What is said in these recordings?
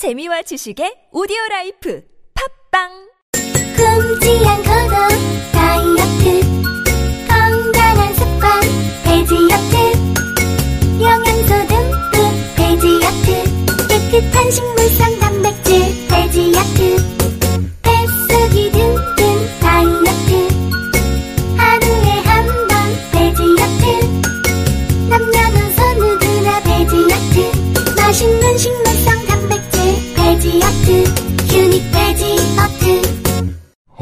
재미와 지식의 오디오 라이프 팟빵! 굶지 않고도 다이어트 건강한 습관 돼지야트 영양소 듬뿍 돼지야트 깨끗한 식물성 단백질 돼지야트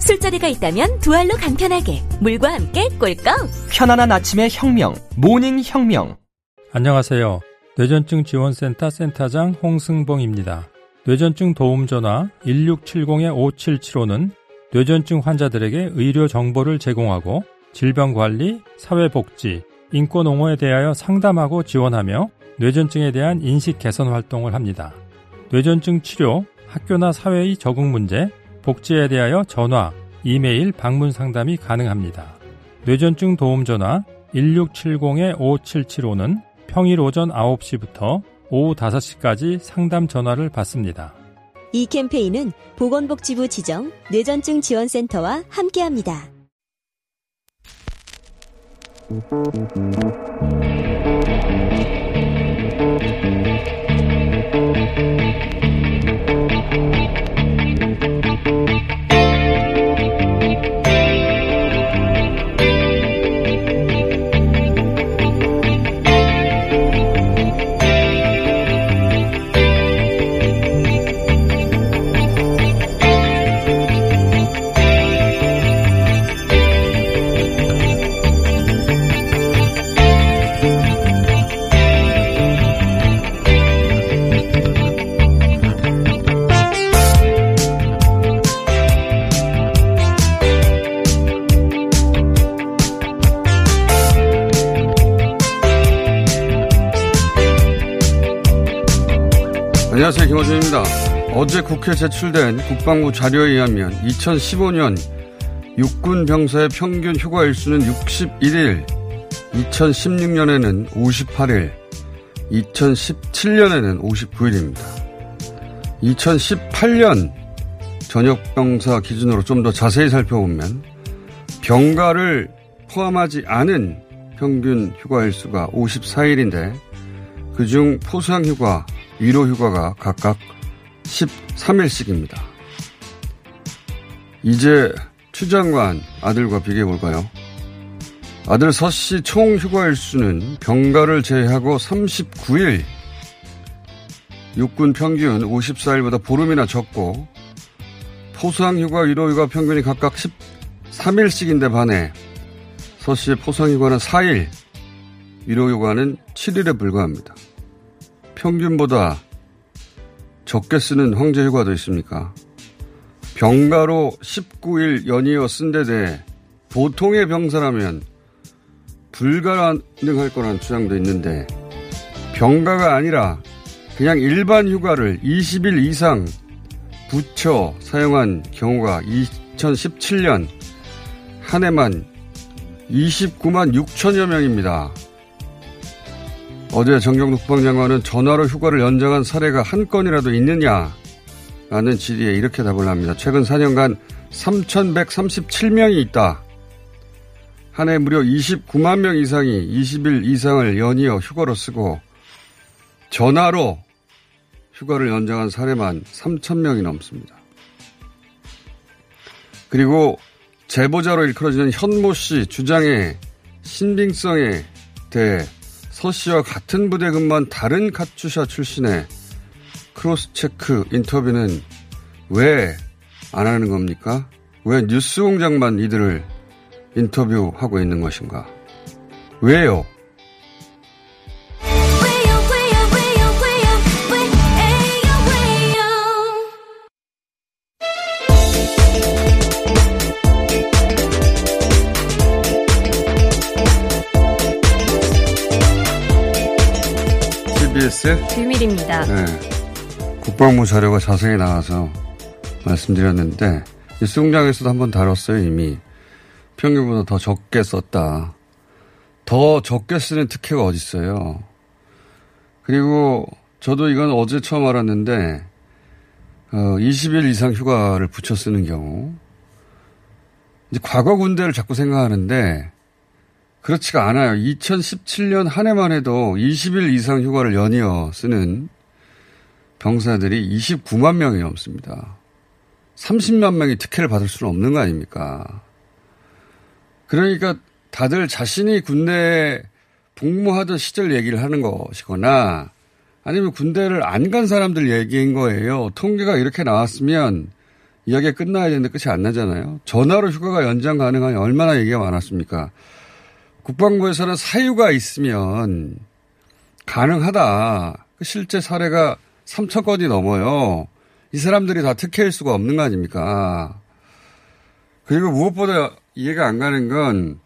술자리가 있다면 두 알로 간편하게 물과 함께 꿀꺽 편안한 아침의 혁명, 모닝 혁명. 안녕하세요. 뇌전증 지원센터 센터장 홍승봉입니다. 뇌전증 도움 전화 1670-5775는 뇌전증 환자들에게 의료 정보를 제공하고 질병 관리, 사회 복지, 인권 옹호에 대하여 상담하고 지원하며 뇌전증에 대한 인식 개선 활동을 합니다. 뇌전증 치료, 학교나 사회의 적응 문제, 복지에 대하여 전화, 이메일, 방문 상담이 가능합니다. 뇌전증 도움 전화 1670-5775는 평일 오전 9시부터 오후 5시까지 상담 전화를 받습니다. 이 캠페인은 보건복지부 지정 뇌전증 지원센터와 함께합니다. 안녕하세요. 김호준입니다. 어제 국회 제출된 국방부 자료에 의하면 2015년 육군 병사의 평균 휴가 일수는 61일, 2016년에는 58일, 2017년에는 59일입니다. 2018년 전역병사 기준으로 좀 더 자세히 살펴보면 병가를 포함하지 않은 평균 휴가 일수가 54일인데 그중 포상 휴가, 위로 휴가가 각각 13일씩입니다. 이제 추 장관 아들과 비교해 볼까요? 아들 서 씨 총 휴가 일수는 병가를 제외하고 39일, 육군 평균 54일보다 보름이나 적고 포상 휴가, 위로 휴가 평균이 각각 13일씩인데 반해 서 씨의 포상 휴가는 4일, 위로 휴가는 7일에 불과합니다. 평균보다 적게 쓰는 황제 휴가도 있습니까? 병가로 19일 연이어 쓴 데 대해 보통의 병사라면 불가능할 거란 주장도 있는데 병가가 아니라 그냥 일반 휴가를 20일 이상 붙여 사용한 경우가 2017년 한 해만 29만 6천여 명입니다. 어제 정경국 국방장관은 전화로 휴가를 연장한 사례가 한 건이라도 있느냐? 라는 질의에 이렇게 답을 합니다. 최근 4년간 3,137명이 있다. 한 해 무려 29만 명 이상이 20일 이상을 연이어 휴가로 쓰고 전화로 휴가를 연장한 사례만 3,000명이 넘습니다. 그리고 제보자로 일컬어지는 현모 씨 주장의 신빙성에 대해 서 씨와 같은 부대 근무한 다른 카투샤 출신의 크로스체크 인터뷰는 왜 안 하는 겁니까? 왜 뉴스 공장만 이들을 인터뷰하고 있는 것인가? 왜요? KBS 비밀입니다. 네. 국방부 자료가 자세히 나와서 말씀드렸는데 뉴스 공장에서도 한번 다뤘어요 이미 평균보다 더 적게 썼다. 더 적게 쓰는 특혜가 어디 있어요. 그리고 저도 이건 어제 처음 알았는데 어, 20일 이상 휴가를 붙여 쓰는 경우 이제 과거 군대를 자꾸 생각하는데 그렇지가 않아요. 2017년 한 해만 해도 20일 이상 휴가를 연이어 쓰는 병사들이 29만 명이 넘습니다. 30만 명이 특혜를 받을 수는 없는 거 아닙니까? 그러니까 다들 자신이 군대 복무하던 시절 얘기를 하는 것이거나 아니면 군대를 안 간 사람들 얘기인 거예요. 통계가 이렇게 나왔으면 이야기가 끝나야 되는데 끝이 안 나잖아요. 전화로 휴가가 연장 가능하니 얼마나 얘기가 많았습니까? 국방부에서는 사유가 있으면 가능하다. 그 실제 사례가 3천 건이 넘어요. 이 사람들이 다 특혜일 수가 없는 거 아닙니까? 그리고 무엇보다 이해가 안 가는 건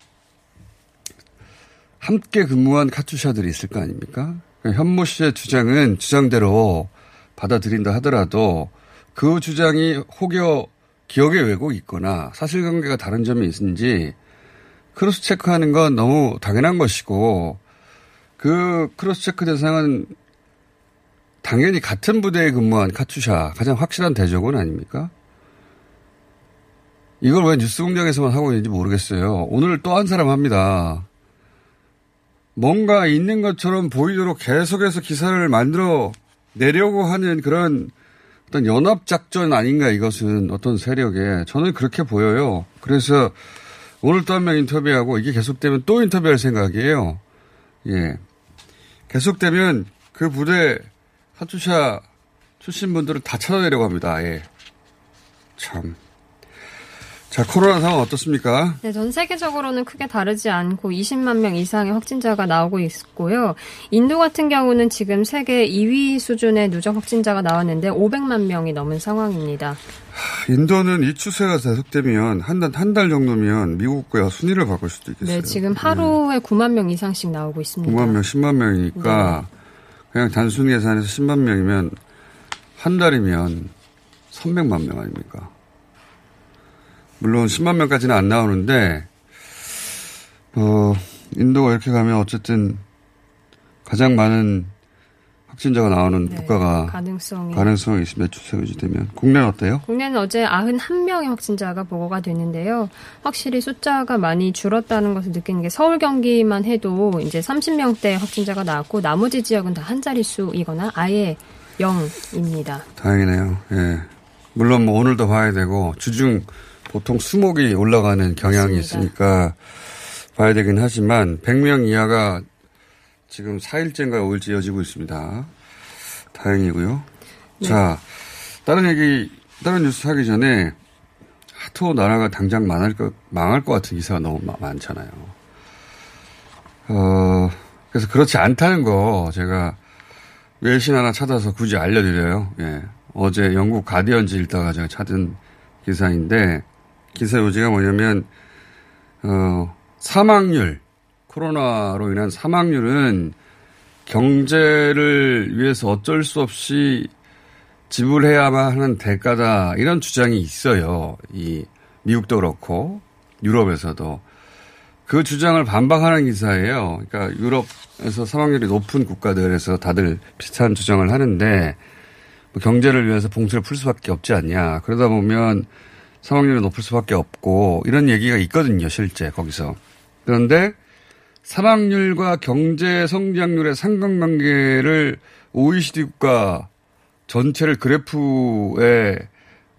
함께 근무한 카투샤들이 있을 거 아닙니까? 그러니까 현모 씨의 주장은 주장대로 받아들인다 하더라도 그 주장이 혹여 기억의 왜곡이 있거나 사실관계가 다른 점이 있는지 cross check하는 건 너무 당연한 것이고 그 cross check 대상은 당연히 같은 부대에 근무한 카투사 가장 확실한 대상은 아닙니까? 이걸 왜 뉴스 공장에서만 하고 있는지 모르겠어요. 오늘 또 한 사람 합니다. 뭔가 있는 것처럼 보이도록 계속해서 기사를 만들어 내려고 하는 그런 어떤 연합작전 아닌가 이것은 어떤 세력에 저는 그렇게 보여요. 그래서 오늘 또 한 명 인터뷰하고 이게 계속되면 또 인터뷰할 생각이에요. 예. 계속되면 그 부대 카투샤 출신 분들을 다 찾아내려고 합니다. 예. 참. 자, 코로나 상황 어떻습니까? 네, 전 세계적으로는 크게 다르지 않고 20만 명 이상의 확진자가 나오고 있고요. 인도 같은 경우는 지금 세계 2위 수준의 누적 확진자가 나왔는데 500만 명이 넘은 상황입니다. 인도는 이 추세가 계속되면 한 달, 한달 정도면 미국과 순위를 바꿀 수도 있겠어요. 네, 지금 하루에 네. 9만 명 이상씩 나오고 있습니다. 9만 명, 10만 명이니까 네. 그냥 단순 계산해서 10만 명이면 한 달이면 300만 명 아닙니까? 물론 10만 명까지는 안 나오는데, 어, 인도가 이렇게 가면 어쨌든 가장 많은 확진자가 나오는 네, 국가가 가능성이 가능성이 있습니다. 추세 유지되면 국내는 어때요? 국내는 어제 91명의 확진자가 보고가 됐는데요. 확실히 숫자가 많이 줄었다는 것을 느끼는 게 서울 경기만 해도 이제 30명대 확진자가 나왔고 나머지 지역은 다 한 자릿수이거나 아예 0입니다. 다행이네요. 예. 물론 뭐 오늘도 봐야 되고 주중 보통 수목이 올라가는 경향이 맞습니다. 있으니까 봐야 되긴 하지만 100명 이하가 지금 4일째인가 5일째 이어지고 있습니다. 다행이고요. 네. 자, 다른 얘기, 다른 뉴스 하기 전에 하토 나라가 당장 망할 것, 망할 것 같은 기사가 너무 많잖아요. 어, 그래서 그렇지 않다는 거 제가 외신 하나 찾아서 굳이 알려드려요. 예. 어제 영국 가디언즈 읽다가 제가 찾은 기사인데 기사 요지가 뭐냐면, 어, 사망률, 코로나로 인한 사망률은 경제를 위해서 어쩔 수 없이 지불해야만 하는 대가다. 이런 주장이 있어요. 이 미국도 그렇고 유럽에서도. 그 주장을 반박하는 기사예요. 그러니까 유럽에서 사망률이 높은 국가들에서 다들 비슷한 주장을 하는데 뭐 경제를 위해서 봉쇄를 풀 수밖에 없지 않냐. 그러다 보면 사망률이 높을 수밖에 없고 이런 얘기가 있거든요. 실제 거기서. 그런데 사망률과 경제 성장률의 상관관계를 OECD 국가 전체를 그래프에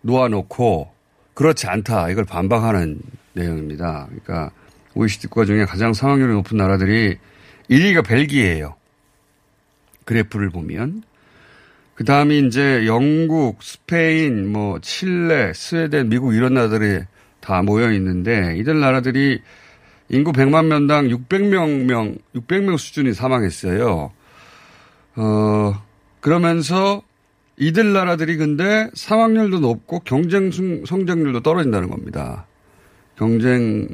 놓아놓고 그렇지 않다. 이걸 반박하는 내용입니다. 그러니까 OECD 국가 중에 가장 사망률이 높은 나라들이 1위가 벨기에예요. 그래프를 보면. 그 다음이 이제 영국, 스페인, 뭐, 칠레, 스웨덴, 미국 이런 나라들이 다 모여 있는데 이들 나라들이 인구 100만 명당 600명 명, 600명 수준이 사망했어요. 어, 그러면서 이들 나라들이 근데 사망률도 높고 경쟁 성장률도 떨어진다는 겁니다. 경쟁,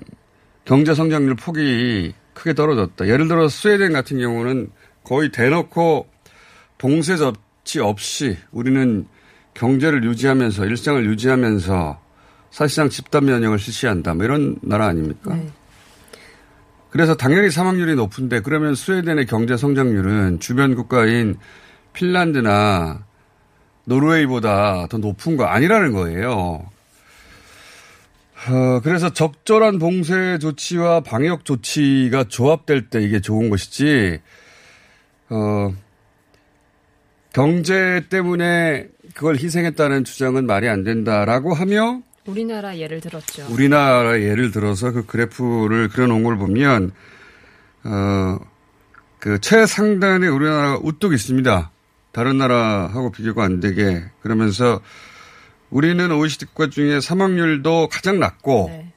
경제 성장률 폭이 크게 떨어졌다. 예를 들어 스웨덴 같은 경우는 거의 대놓고 봉쇄 조치 없이 우리는 경제를 유지하면서 일상을 유지하면서 사실상 집단 면역을 실시한다. 뭐 이런 나라 아닙니까? 네. 그래서 당연히 사망률이 높은데 그러면 스웨덴의 경제 성장률은 주변 국가인 핀란드나 노르웨이보다 더 높은 거 아니라는 거예요. 어, 그래서 적절한 봉쇄 조치와 방역 조치가 조합될 때 이게 좋은 것이지, 어, 경제 때문에 그걸 희생했다는 주장은 말이 안 된다라고 하며 우리나라 예를 들었죠. 우리나라 예를 들어서 그 그래프를 그려놓은 걸 보면, 어, 그 최상단에 우리나라가 우뚝 있습니다. 다른 나라하고 비교가 안 되게. 그러면서 우리는 OECD 국가 중에 사망률도 가장 낮고, 네.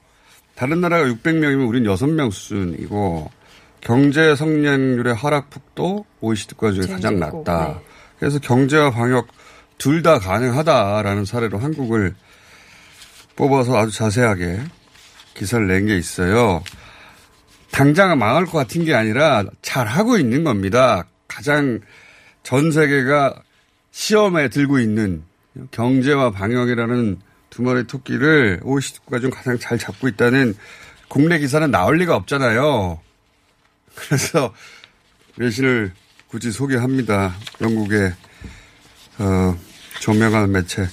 다른 나라가 600명이면 우리는 6명 수준이고, 경제 성장률의 하락폭도 OECD 국가 중에 가장 낮다. 네. 그래서 경제와 방역 둘 다 가능하다라는 사례로 한국을 뽑아서 아주 자세하게 기사를 낸 게 있어요. 당장은 망할 것 같은 게 아니라 잘 하고 있는 겁니다. 가장 전 세계가 시험에 들고 있는 경제와 방역이라는 두 마리 토끼를 OECD 국가 중 가장 잘 잡고 있다는 국내 기사는 나올 리가 없잖아요. 그래서 외신을 굳이 소개합니다. 영국의 어, 조명한 매체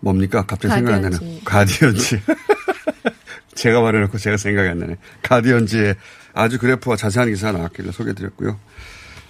뭡니까? 갑자기 생각 안 나네. 가디언지. 제가 말해놓고 제가 생각이 안 나네. 가디언지에 아주 그래프와 자세한 기사가 나왔길래 소개해드렸고요.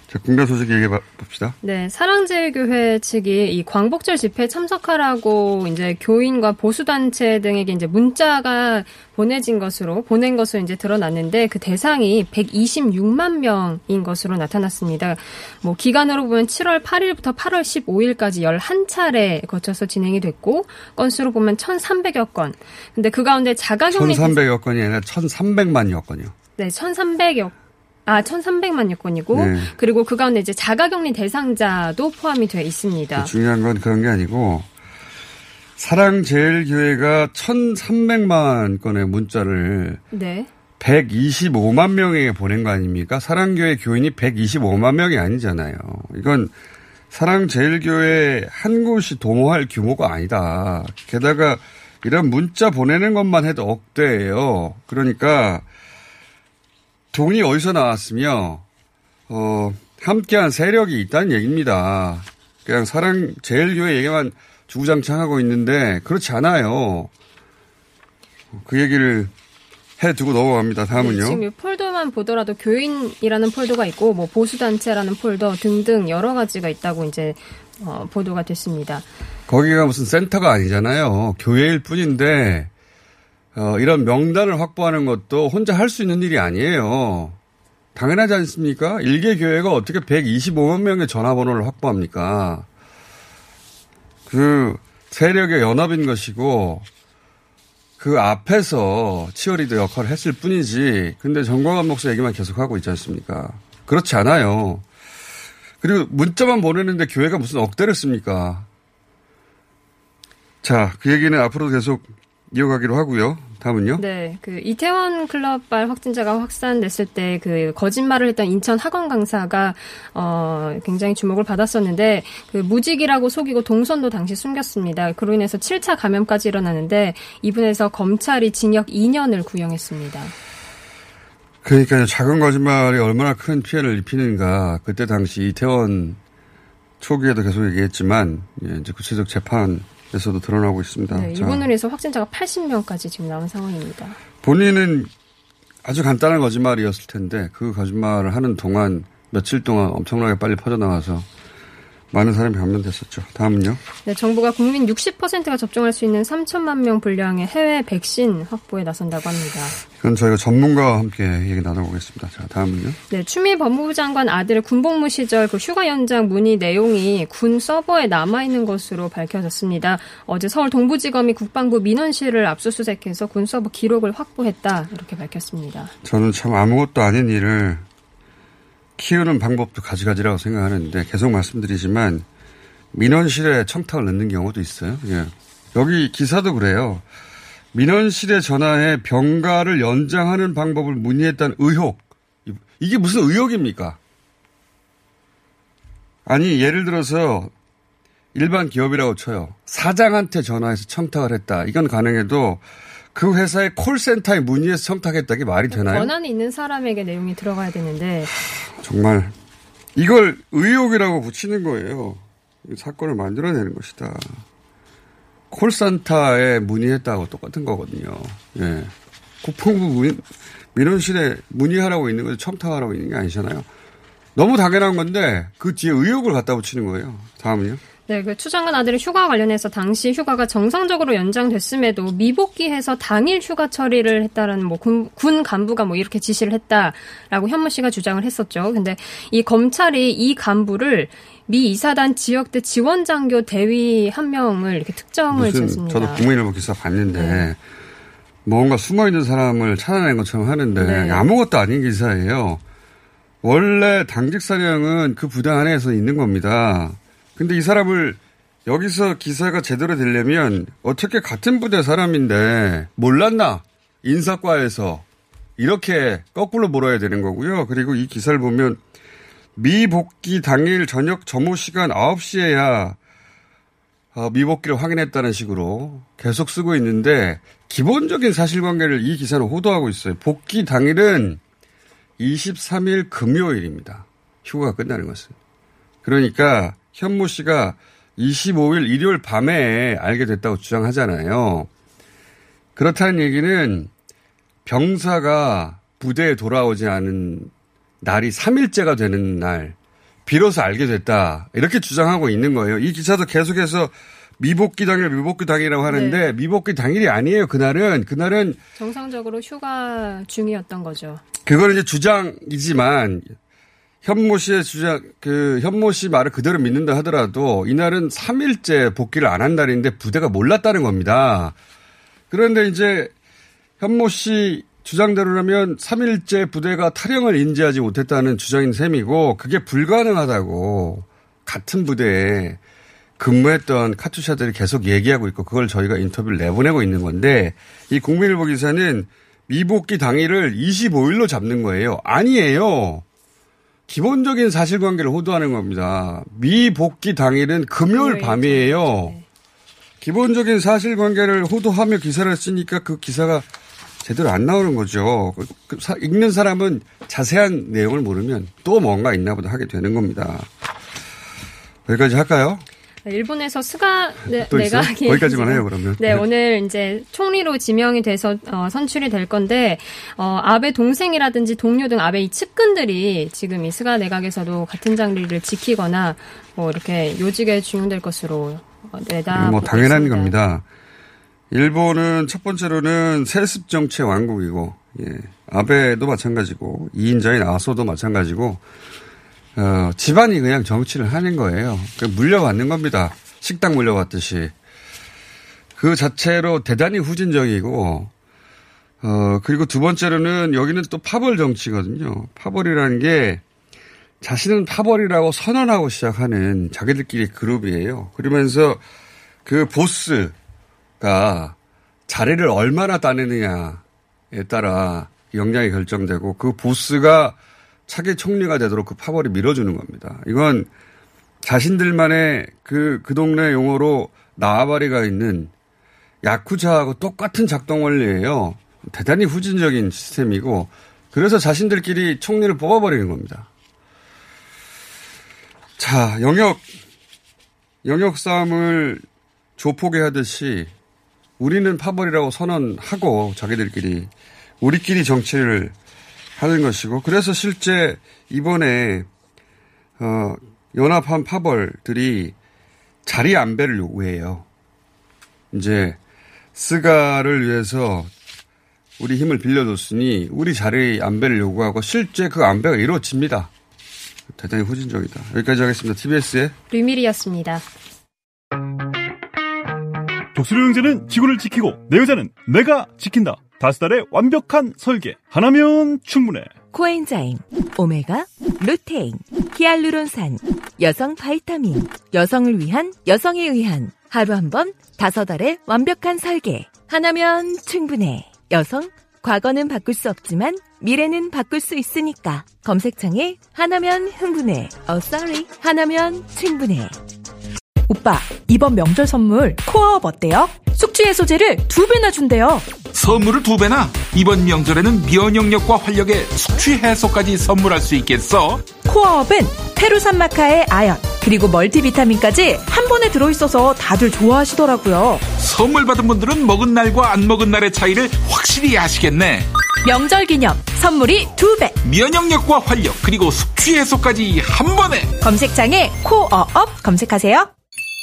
자, 국내 소식 얘기해 봐- 봅시다. 네, 사랑제일교회 측이 이 광복절 집회에 참석하라고 이제 교인과 보수단체 등에게 이제 문자가 보내진 것으로, 보낸 것으로 이제 드러났는데 그 대상이 126만 명인 것으로 나타났습니다. 뭐 기간으로 보면 7월 8일부터 8월 15일까지 11차례 거쳐서 진행이 됐고 건수로 보면 1,300여 건. 근데 그 가운데 자가격리 1300여 건이 아니라 1300만여 건이요. 네, 1,300여 아, 1,300만 여 건이고 네. 그리고 그 가운데 이제 자가격리 대상자도 포함이 돼 있습니다. 중요한 건 그런 게 아니고 사랑제일교회가 1300만 건의 문자를 네. 125만 명에게 보낸 거 아닙니까? 사랑교회 교인이 125만 명이 아니잖아요. 이건 사랑제일교회 한 곳이 도모할 규모가 아니다. 게다가 이런 문자 보내는 것만 해도 억대예요. 그러니까 돈이 어디서 나왔으며 어, 함께한 세력이 있다는 얘기입니다. 그냥 사랑 제일교회 얘기만 주구장창하고 있는데 그렇지 않아요. 그 얘기를 해두고 넘어갑니다. 네, 다음은요. 지금 이 폴더만 보더라도 교인이라는 폴더가 있고 뭐 보수단체라는 폴더 등등 여러 가지가 있다고 이제 어, 보도가 됐습니다. 거기가 무슨 센터가 아니잖아요. 교회일 뿐인데 어, 이런 명단을 확보하는 것도 혼자 할 수 있는 일이 아니에요. 당연하지 않습니까? 일개 교회가 어떻게 125만 명의 전화번호를 확보합니까? 그 세력의 연합인 것이고 그 앞에서 치어리더 역할을 했을 뿐이지. 근데 정광환 목사 얘기만 계속하고 있지 않습니까? 그렇지 않아요. 그리고 문자만 보내는데 교회가 무슨 억대를 씁니까? 자, 그 얘기는 앞으로 계속 이어가기로 하고요. 다음은요. 네, 그 이태원 클럽발 확진자가 확산됐을 때 그 거짓말을 했던 인천 학원 강사가 어 굉장히 주목을 받았었는데 그 무직이라고 속이고 동선도 당시 숨겼습니다. 그로 인해서 7차 감염까지 일어나는데 이분에서 검찰이 징역 2년을 구형했습니다. 그러니까 작은 거짓말이 얼마나 큰 피해를 입히는가. 그때 당시 이태원 초기에도 계속 얘기했지만 예, 이제 구체적 재판 에서도 드러나고 있습니다. 네, 자, 이분으로 해서 확진자가 80명까지 지금 나온 상황입니다. 본인은 아주 간단한 거짓말이었을 텐데 그 거짓말을 하는 동안 며칠 동안 엄청나게 빨리 퍼져나가서 많은 사람이 감염됐었죠. 다음은요. 네, 정부가 국민 60%가 접종할 수 있는 3천만 명 분량의 해외 백신 확보에 나선다고 합니다. 이건 저희가 전문가와 함께 얘기 나눠보겠습니다. 자, 다음은요. 네, 추미애 법무부 장관 아들 군복무 시절 그 휴가 연장 문의 내용이 군 서버에 남아 있는 것으로 밝혀졌습니다. 어제 서울 동부지검이 국방부 민원실을 압수수색해서 군 서버 기록을 확보했다 이렇게 밝혔습니다. 저는 참 아무것도 아닌 일을 키우는 방법도 가지가지라고 생각하는데 계속 말씀드리지만 민원실에 청탁을 넣는 경우도 있어요. 예. 여기 기사도 그래요. 민원실에 전화해 병가를 연장하는 방법을 문의했다는 의혹. 이게 무슨 의혹입니까? 아니 예를 들어서 일반 기업이라고 쳐요. 사장한테 전화해서 청탁을 했다. 이건 가능해도 그 회사의 콜센터에 문의해서 청탁했다. 게 말이 되나요? 권한이 있는 사람에게 내용이 들어가야 되는데 정말 이걸 의혹이라고 붙이는 거예요. 사건을 만들어내는 것이다. 콜센터에 문의했다고 똑같은 거거든요. 예. 국방부 문, 민원실에 문의하라고 있는 거죠. 청탁하라고 있는 게 아니잖아요. 너무 당연한 건데 그 뒤에 의혹을 갖다 붙이는 거예요. 다음은요. 네, 그 추장관 아들의 휴가 관련해서 당시 휴가가 정상적으로 연장됐음에도 미복귀해서 당일 휴가 처리를 했다라는 뭐 군, 군 간부가 뭐 이렇게 지시를 했다라고 현무 씨가 주장을 했었죠. 근데 이 검찰이 이 간부를 미 이사단 지역대 지원장교 대위 한 명을 이렇게 특정을 지었습니다. 저도 국민일보 기사 봤는데 네. 뭔가 숨어 있는 사람을 찾아낸 것처럼 하는데 네. 아무것도 아닌 기사예요. 원래 당직 사령은 그 부대 안에서 있는 겁니다. 근데 이 사람을 여기서 기사가 제대로 되려면 어떻게 같은 부대 사람인데 몰랐나? 인사과에서 이렇게 거꾸로 몰아야 되는 거고요. 그리고 이 기사를 보면 미복귀 당일 저녁 점호 시간 9시에야 어, 미복귀를 확인했다는 식으로 계속 쓰고 있는데 기본적인 사실관계를 이 기사는 호도하고 있어요. 복귀 당일은 23일 금요일입니다. 휴가가 끝나는 것은. 그러니까 현모 씨가 25일 일요일 밤에 알게 됐다고 주장하잖아요. 그렇다는 얘기는 병사가 부대에 돌아오지 않은 날이 3일째가 되는 날 비로소 알게 됐다. 이렇게 주장하고 있는 거예요. 이 기사도 계속해서 미복귀 당일, 미복귀 당일이라고 하는데 네. 미복귀 당일이 아니에요. 그날은 그날은 정상적으로 휴가 중이었던 거죠. 그거는 이제 주장이지만 현모 씨의 주장 그 현모 씨 말을 그대로 믿는다 하더라도 이날은 3일째 복귀를 안 한 날인데 부대가 몰랐다는 겁니다. 그런데 이제 현모 씨 주장대로라면 3일째 부대가 탈영을 인지하지 못했다는 주장인 셈이고 그게 불가능하다고 같은 부대에 근무했던 카투샤들이 계속 얘기하고 있고 그걸 저희가 인터뷰를 내보내고 있는 건데 이 국민일보 기사는 미복귀 당일을 25일로 잡는 거예요. 아니에요. 기본적인 사실관계를 호도하는 겁니다. 미 복귀 당일은 금요일 밤이에요. 네. 기본적인 사실관계를 호도하며 기사를 쓰니까 그 기사가 제대로 안 나오는 거죠. 그- 그 사- 읽는 사람은 자세한 내용을 모르면 또 뭔가 있나 보다 하게 되는 겁니다. 여기까지 할까요? 네, 일본에서 스가 네? 내각이 거기까지만 해요, 그러면. 네, 네. 오늘 이제 총리로 지명이 돼서 어, 선출이 될 건데 어, 아베 동생이라든지 동료 등 아베 이 측근들이 지금 이 스가 내각에서도 같은 자리를 지키거나 뭐 이렇게 요직에 중용될 것으로 어, 내다. 뭐 당연한 겁니다. 일본은 첫 번째로는 세습 정치 왕국이고, 예. 아베도 마찬가지고, 이인자인 아소도 마찬가지고, 어, 집안이 그냥 정치를 하는 거예요. 그 물려받는 겁니다. 식당 물려받듯이. 그 자체로 대단히 후진적이고, 어, 그리고 두 번째로는 여기는 또 파벌 정치거든요. 파벌이라는 게 자신은 파벌이라고 선언하고 시작하는 자기들끼리 그룹이에요. 그러면서 그 보스가 자리를 얼마나 따내느냐에 따라 역량이 결정되고 그 보스가 차기 총리가 되도록 그 파벌이 밀어주는 겁니다. 이건 자신들만의 그, 그 동네 용어로 나아바리가 있는 야쿠자하고 똑같은 작동 원리예요. 대단히 후진적인 시스템이고 그래서 자신들끼리 총리를 뽑아버리는 겁니다. 자, 영역, 영역 싸움을 조폭에 하듯이 우리는 파벌이라고 선언하고 자기들끼리 우리끼리 정치를 하는 것이고 그래서 실제 이번에 어, 연합한 파벌들이 자리 안배를 요구해요. 이제 스가를 위해서 우리 힘을 빌려줬으니 우리 자리 안배를 요구하고 실제 그 안배가 이루어집니다. 대단히 후진적이다. 여기까지 하겠습니다. TBS의 류밀이었습니다. 독수리 형제는 지구를 지키고 내 여자는 내가 지킨다. 다섯 달의 완벽한 설계. 하나면 충분해. 코엔자임, 오메가, 루테인, 히알루론산, 여성 바이타민, 여성을 위한 여성에 의한 하루 한 번 다섯 알의 완벽한 설계. 하나면 충분해. 여성 과거는 바꿀 수 없지만 미래는 바꿀 수 있으니까. 검색창에 하나면 흥분해. 어, sorry. 하나면 충분해. 오빠, 이번 명절 선물 코어업 어때요? 숙취 해소제를 두 배나 준대요. 선물을 두 배나? 이번 명절에는 면역력과 활력의 숙취 해소까지 선물할 수 있겠어? 코어업은 페루산마카의 아연, 그리고 멀티비타민까지 한 번에 들어있어서 다들 좋아하시더라고요. 선물 받은 분들은 먹은 날과 안 먹은 날의 차이를 확실히 아시겠네. 명절 기념 선물이 두 배. 면역력과 활력 그리고 숙취 해소까지 한 번에. 검색창에 코어업 검색하세요.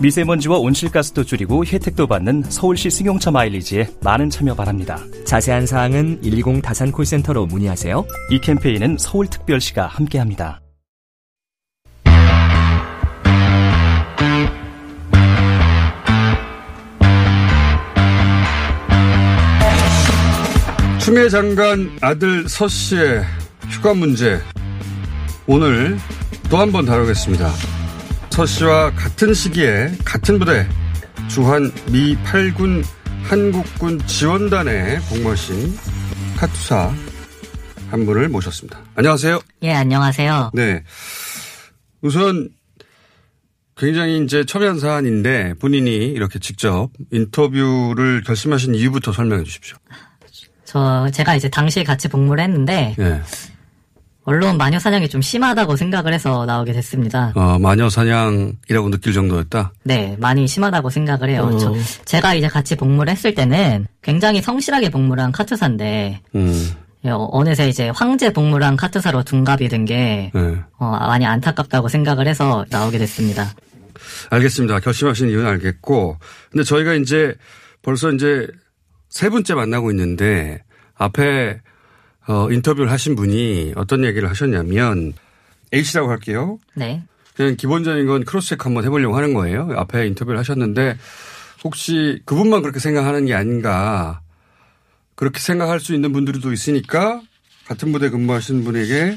미세먼지와 온실가스도 줄이고 혜택도 받는 서울시 승용차 마일리지에 많은 참여 바랍니다. 자세한 사항은 120 다산 콜센터로 문의하세요. 이 캠페인은 서울특별시가 함께합니다. 추미애 장관 아들 서 씨의 휴가 문제 오늘 또 한 번 다루겠습니다. 서 씨와 같은 시기에 같은 부대 주한 미 8군 한국군 지원단에 복무하신 카투사 한 분을 모셨습니다. 안녕하세요. 예, 안녕하세요. 네. 우선 굉장히 이제 첨예한 사안인데 본인이 이렇게 직접 인터뷰를 결심하신 이유부터 설명해 주십시오. 저 제가 이제 당시에 같이 복무를 했는데 네. 언론 마녀 사냥이 좀 심하다고 생각을 해서 나오게 됐습니다. 어, 마녀 사냥이라고 느낄 정도였다. 네, 많이 심하다고 생각을 해요. 어. 저, 제가 이제 같이 복무를 했을 때는 굉장히 성실하게 복무를 한 카투사인데 음. 어, 어느새 이제 황제 복무를 한 카투사로 둔갑이 된게 네. 어, 많이 안타깝다고 생각을 해서 나오게 됐습니다. 알겠습니다. 결심하신 이유는 알겠고. 근데 저희가 이제 벌써 이제 세 번째 만나고 있는데 앞에 어, 인터뷰를 하신 분이 어떤 얘기를 하셨냐면 H라고 할게요. 네. 그냥 기본적인 건 cross check 한번 해보려고 하는 거예요. 앞에 인터뷰를 하셨는데 혹시 그분만 그렇게 생각하는 게 아닌가 그렇게 생각할 수 있는 분들도 있으니까 같은 부대 근무하시는 분에게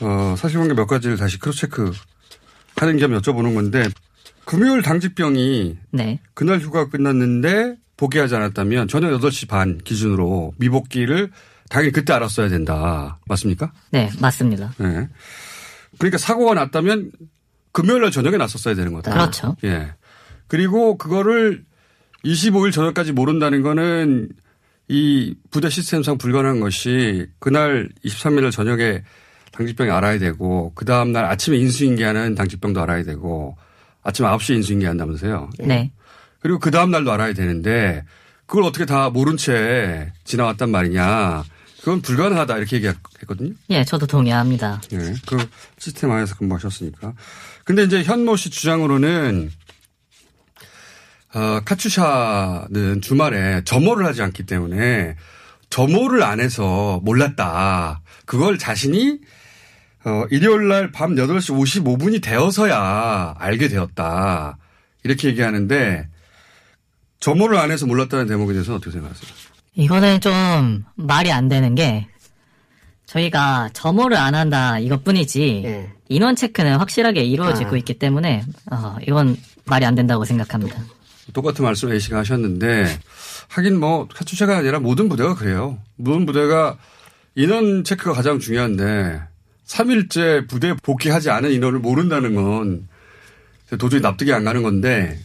어, 사실관계 몇 가지를 다시 cross check 하는 겸 여쭤보는 건데 금요일 당직병이 네. 그날 휴가 끝났는데 복귀하지 않았다면 저녁 8시 반 기준으로 미복귀를 당연히 그때 알았어야 된다. 맞습니까? 네, 맞습니다. 네. 그러니까 사고가 났다면 금요일 날 저녁에 났었어야 되는 거다. 그렇죠. 예. 그리고 그거를 25일 저녁까지 모른다는 거는 이 부대 시스템상 불가능한 것이 그날 23일 날 저녁에 당직병이 알아야 되고 그 다음 날 아침에 인수인계하는 당직병도 알아야 되고 아침 9시에 인수인계 한다면서요. 네. 그리고 그 다음 날도 알아야 되는데 그걸 어떻게 다 모른 채 지나왔단 말이냐. 그건 불가능하다 이렇게 얘기했거든요. 예, 저도 동의합니다. 네, 그 시스템 안에서 근무하셨으니까. 근데 이제 현모 씨 주장으로는 어, 카츄샤는 주말에 점호를 하지 않기 때문에 점호를 안 해서 몰랐다. 그걸 자신이 어, 일요일 날 밤 8시 55분이 되어서야 알게 되었다. 이렇게 얘기하는데 점호를 안 해서 몰랐다는 대목에 대해서는 어떻게 생각하세요? 이거는 좀 말이 안 되는 게 저희가 점호를 안 한다 이것뿐이지 인원 체크는 확실하게 이루어지고 아. 있기 때문에 어, 이건 말이 안 된다고 생각합니다. 똑같은 말씀 A씨가 하셨는데 하긴 뭐 카투샤가 아니라 모든 부대가 그래요. 모든 부대가 인원 체크가 가장 중요한데 3일째 부대 복귀하지 않은 인원을 모른다는 건 도저히 납득이 안 가는 건데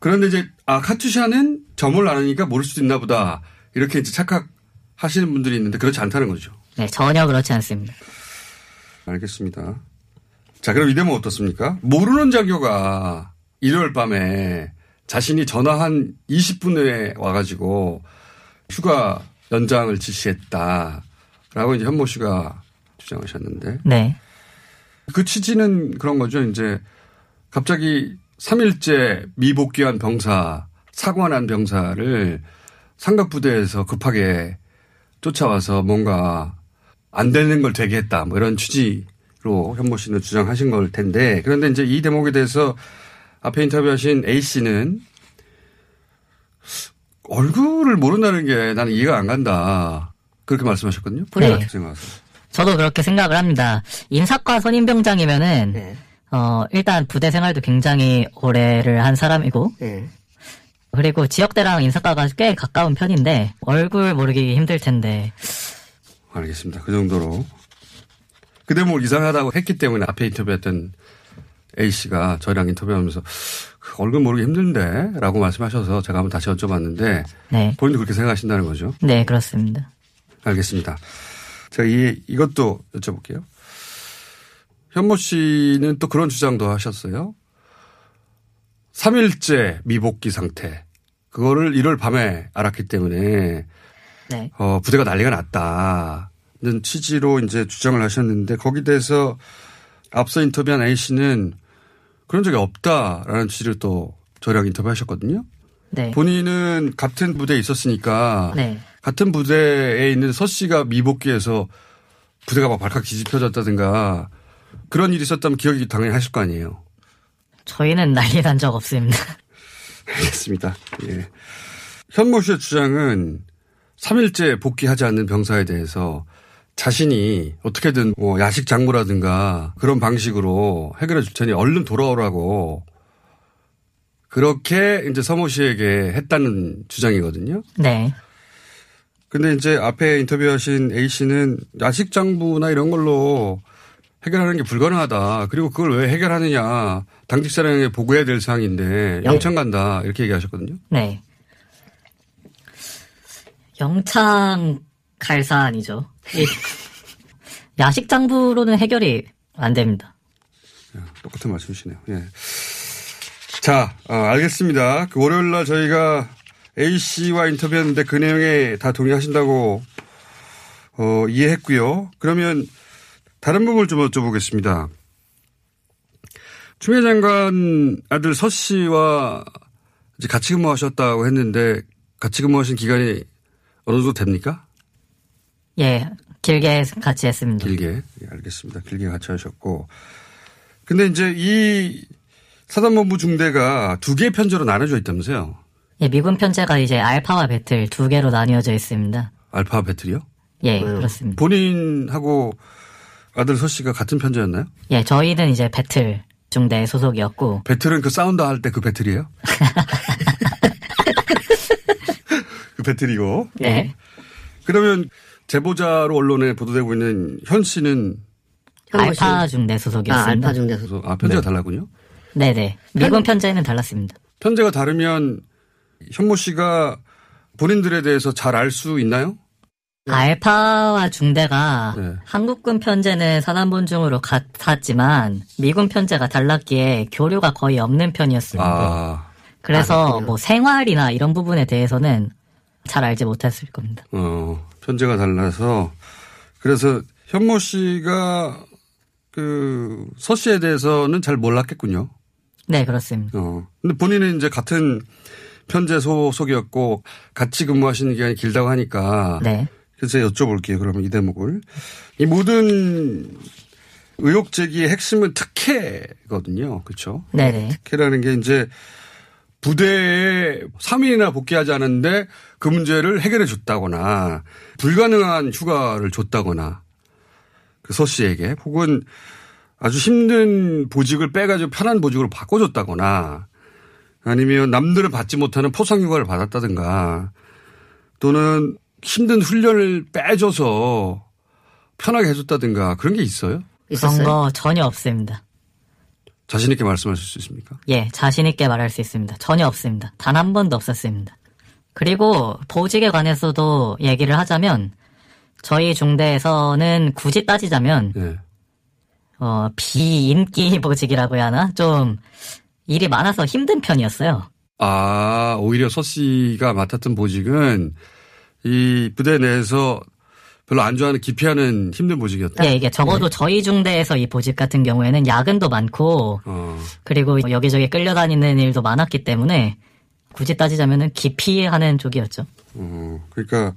그런데 이제 아 카투샤는 점을 안 하니까 모를 수도 있나 보다 이렇게 이제 착각하시는 분들이 있는데 그렇지 않다는 거죠. 네, 전혀 그렇지 않습니다. 알겠습니다. 자, 그럼 이 대목 어떻습니까? 모르는 장교가 일요일 밤에 자신이 전화 한 20분 후에 와가지고 휴가 연장을 지시했다. 라고 이제 현모 씨가 주장하셨는데. 네. 그 취지는 그런 거죠. 이제 갑자기 3일째 미복귀한 병사, 사관한 병사를 상급부대에서 급하게 쫓아와서 뭔가 안 되는 걸 되게 했다. 뭐 이런 취지로 현모 씨는 주장하신 걸 텐데 그런데 이제 이 대목에 대해서 앞에 인터뷰하신 A 씨는 얼굴을 모른다는 게 나는 이해가 안 간다. 그렇게 말씀하셨거든요. 네. 어떻게 생각하세요? 저도 그렇게 생각을 합니다. 인사과 선임병장이면은 네. 어 일단 부대 생활도 굉장히 오래를 한 사람이고 네. 그리고 지역대랑 인사과가 꽤 가까운 편인데 얼굴 모르기 힘들 텐데 알겠습니다. 그 정도로. 그 대목을 이상하다고 했기 때문에 앞에 인터뷰했던 A 씨가 저희랑 인터뷰하면서 그 얼굴 모르기 힘든데 라고 말씀하셔서 제가 한번 다시 여쭤봤는데 네. 본인도 그렇게 생각하신다는 거죠. 네 그렇습니다. 알겠습니다. 제가 이, 이것도 여쭤볼게요. 현모 씨는 또 그런 주장도 하셨어요. 3일째 미복귀 상태. 그거를 1월 밤에 알았기 때문에 네. 어, 부대가 난리가 났다는 취지로 이제 주장을 하셨는데 거기에 대해서 앞서 인터뷰한 A 씨는 그런 적이 없다라는 취지로 또 저랑 인터뷰하셨거든요. 네. 본인은 같은 부대에 있었으니까 네. 같은 부대에 있는 서 씨가 미복귀해서 부대가 막 발칵 뒤집혀졌다든가 그런 일이 있었다면 기억이 당연히 하실 거 아니에요. 저희는 난리 난 적 없습니다. 알겠습니다. 예. 현모 씨의 주장은 3일째 복귀하지 않는 병사에 대해서 자신이 어떻게든 뭐 야식 장부라든가 그런 방식으로 해결해 줄 테니 얼른 돌아오라고 그렇게 이제 서모 씨에게 했다는 주장이거든요. 네. 근데 이제 앞에 인터뷰하신 A 씨는 야식 장부나 이런 걸로 해결하는 게 불가능하다. 그리고 그걸 왜 해결하느냐. 당직 사령에 보고해야 될 사항인데 영창 간다. 이렇게 얘기하셨거든요. 네. 영창 갈 사안이죠. 이 야식 장부로는 해결이 안 됩니다. 똑같은 말씀이시네요. 예. 자, 어, 알겠습니다. 그 월요일 날 저희가 A 씨와 인터뷰했는데 그 내용에 다 동의하신다고 어, 이해했고요. 그러면 다른 부분을 좀 여쭤보겠습니다. 추미애 장관 아들 서 씨와 이제 같이 근무하셨다고 했는데 같이 근무하신 기간이 어느 정도 됩니까? 예, 길게 같이 했습니다. 길게. 예, 알겠습니다. 길게 같이 하셨고. 근데 이제 이 사단본부 중대가 두 개의 편제로 나눠져 있다면서요? 예, 미군 편제가 이제 알파와 배틀 두 개로 나뉘어져 있습니다. 알파 배틀이요? 예, 그렇습니다. 본인하고 아들 서 씨가 같은 편제였나요? 예, 저희는 이제 배틀 중대 소속이었고 배틀은 그 사운드 할 때 그 배틀이에요? 그 배틀이고. 네. 그러면 제보자로 언론에 보도되고 있는 현 씨는 알파 중대 소속이었습니다. 아, 알파 중대 소속. 아, 편제가 네. 달랐군요. 네네. 미군 편제는 달랐습니다. 편제가 다르면 현모 씨가 본인들에 대해서 잘 알 수 있나요? 알파와 중대가 네. 한국군 편제는 사단본중으로 같았지만 미군 편제가 달랐기에 교류가 거의 없는 편이었습니다. 아, 그래서 뭐 생활이나 이런 부분에 대해서는 잘 알지 못했을 겁니다. 어, 편제가 달라서 그래서 현모 씨가 그 서 씨에 대해서는 잘 몰랐겠군요. 네, 그렇습니다. 어. 근데 본인은 이제 같은 편제 소속이었고 같이 근무하시는 기간이 길다고 하니까 네. 그래서 여쭤볼게요. 그러면 이 대목을 이 모든 의혹 제기의 핵심은 특혜거든요. 그렇죠? 네네. 특혜라는 게 이제 부대에 3일이나 복귀하지 않았는데 그 문제를 해결해 줬다거나 불가능한 휴가를 줬다거나 그 서 씨에게 혹은 아주 힘든 보직을 빼가지고 편한 보직으로 바꿔줬다거나 아니면 남들은 받지 못하는 포상휴가를 받았다든가 또는 힘든 훈련을 빼줘서 편하게 해줬다든가 그런 게 있어요? 그런 거 전혀 없습니다. 자신 있게 말씀하실 수 있습니까? 예, 자신 있게 말할 수 있습니다. 전혀 없습니다. 단 한 번도 없었습니다. 그리고 보직에 관해서도 얘기를 하자면 저희 중대에서는 굳이 따지자면 예. 어, 비인기 보직이라고 해야 하나? 좀 일이 많아서 힘든 편이었어요. 아, 오히려 서 씨가 맡았던 보직은 이 부대 내에서 별로 안 좋아하는 기피하는 힘든 보직이었다. 예, 이게 적어도 저희 중대에서 이 보직 같은 경우에는 야근도 많고 어. 그리고 여기저기 끌려다니는 일도 많았기 때문에 굳이 따지자면은 기피하는 쪽이었죠. 어, 그러니까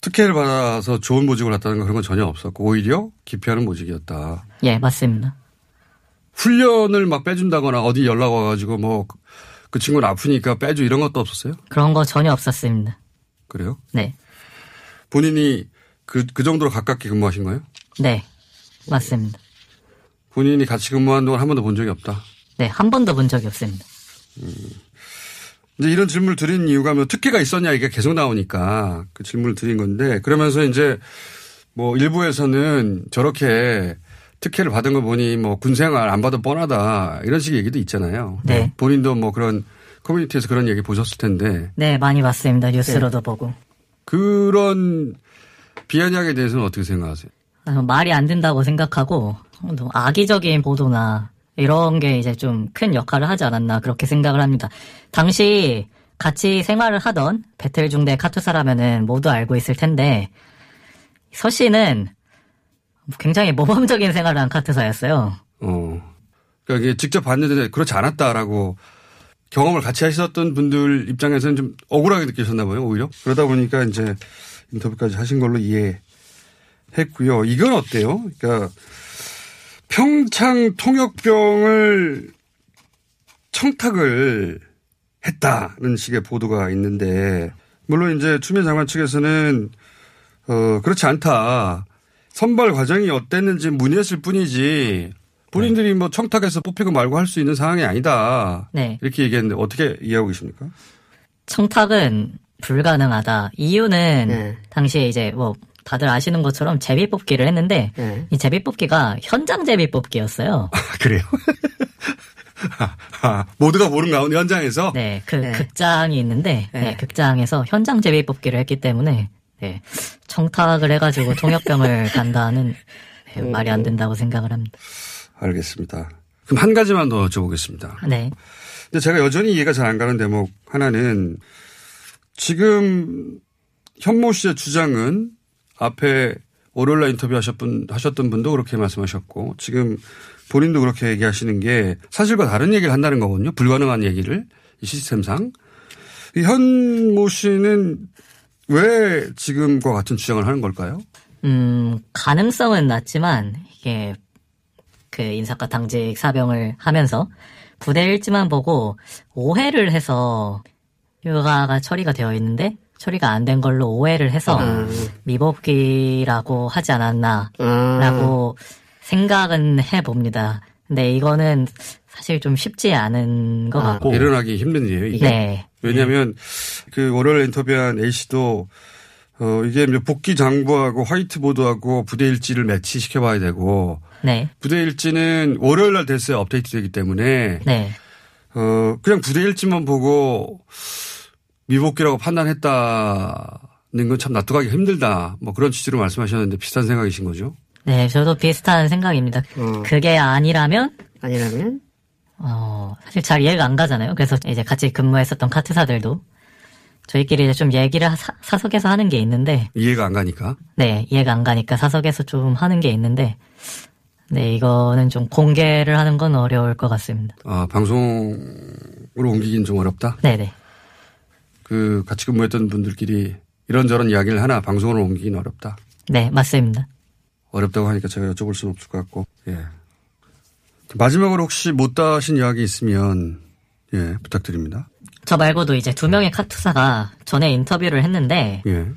특혜를 받아서 좋은 보직을 갖다는 거 그런 건 전혀 없었고 오히려 기피하는 보직이었다. 예, 맞습니다. 훈련을 막 빼준다거나 어디 연락 와가지고 뭐 그 친구는 아프니까 빼줘 이런 것도 없었어요? 그런 거 전혀 없었습니다. 그래요? 네. 본인이 그, 그 정도로 가깝게 근무하신 거예요? 네. 맞습니다. 본인이 같이 근무한 동안 한 번도 본 적이 없다. 네, 한 번도 본 적이 없습니다. 이제 이런 질문을 드린 이유가 뭐 특혜가 있었냐 이게 계속 나오니까 그 질문을 드린 건데 그러면서 이제 뭐 일부에서는 저렇게 특혜를 받은 거 보니 뭐 군생활 안 봐도 뻔하다 이런 식의 얘기도 있잖아요. 네. 본인도 뭐 그런 커뮤니티에서 그런 얘기 보셨을 텐데 네, 많이 봤습니다. 뉴스로도 보고. 그런 비아냥에 대해서는 어떻게 생각하세요? 아, 말이 안 된다고 생각하고 또 악의적인 보도나 이런 게 이제 좀 큰 역할을 하지 않았나 그렇게 생각을 합니다. 당시 같이 생활을 하던 배틀 중대 카투사라면은 모두 알고 있을 텐데 서 씨는 굉장히 모범적인 생활을 한 카투사였어요. 어. 그러니까 이게 직접 봤는데 그렇지 않았다라고 경험을 같이 하셨던 분들 입장에서는 좀 억울하게 느끼셨나 봐요, 오히려. 그러다 보니까 이제 인터뷰까지 하신 걸로 이해했고요. 이건 어때요? 그러니까 평창 통역병을 청탁을 했다는 식의 보도가 있는데 물론 이제 추미애 장관 측에서는 어 그렇지 않다. 선발 과정이 어땠는지 문의했을 뿐이지 본인들이 뭐 청탁해서 뽑히고 말고 할 수 있는 상황이 아니다. 네. 이렇게 얘기했는데 어떻게 이해하고 계십니까? 청탁은 불가능하다. 이유는 네. 당시에 이제 뭐 다들 아시는 것처럼 제비 뽑기를 했는데 네. 이 제비 뽑기가 현장 제비 뽑기였어요. 그래요? 아, 모두가 모르는 가운데 현장에서 네, 그 극장이 있는데 네, 극장에서 현장 제비 뽑기를 했기 때문에 네, 청탁을 해가지고 통역병을 간다는 네, 말이 안 된다고 생각을 합니다. 알겠습니다. 그럼 한 가지만 더 여쭤보겠습니다. 네, 근데 제가 여전히 이해가 잘 안 가는 대목 하나는 지금 현모 씨의 주장은 앞에 월요일날 인터뷰 하셨던, 하셨던 분도 그렇게 말씀하셨고 지금 본인도 그렇게 얘기하시는 게 사실과 다른 얘기를 한다는 거거든요. 불가능한 얘기를 이 시스템상. 이 현모 씨는 왜 지금과 같은 주장을 하는 걸까요? 음 가능성은 낮지만 이게 그 인사과 당직 사병을 하면서 부대 일지만 보고 오해를 해서 휴가가 처리가 되어 있는데 처리가 안 된 걸로 오해를 해서 미복귀라고 하지 않았나라고 생각은 해봅니다. 근데 이거는 사실 좀 쉽지 않은 것 같고 일어나기 힘든 일이에요, 이게. 네. 왜냐하면 그 월요일 인터뷰한 A 씨도 어 이게 이제 복귀 장부하고 화이트보드하고 부대 일지를 매치시켜 봐야 되고 네. 부대 일지는 월요일 날 됐어야 업데이트 되기 때문에 네. 어 그냥 부대 일지만 보고 미복귀라고 판단했다는 건 참 납득하기 힘들다. 뭐 그런 취지로 말씀하셨는데 비슷한 생각이신 거죠? 네, 저도 비슷한 생각입니다. 그게 아니라면 아니라면 어, 사실 잘 이해가 안 가잖아요. 그래서 이제 같이 근무했었던 카트사들도 저희끼리 이제 좀 얘기를 사, 사석에서 하는 게 있는데, 이해가 안 가니까. 네, 이해가 안 가니까 사석에서 좀 하는 게 있는데, 네, 이거는 좀 공개를 하는 건 어려울 것 같습니다. 아, 방송으로 옮기긴 좀 어렵다? 네네. 그 같이 근무했던 분들끼리 이런저런 이야기를 하나 방송으로 옮기긴 어렵다. 네, 맞습니다. 어렵다고 하니까 제가 여쭤볼 수는 없을 것 같고, 예. 마지막으로 혹시 못다 하신 이야기 있으면, 예, 부탁드립니다. 저 말고도 이제 두 명의 카투사가 전에 인터뷰를 했는데, 예.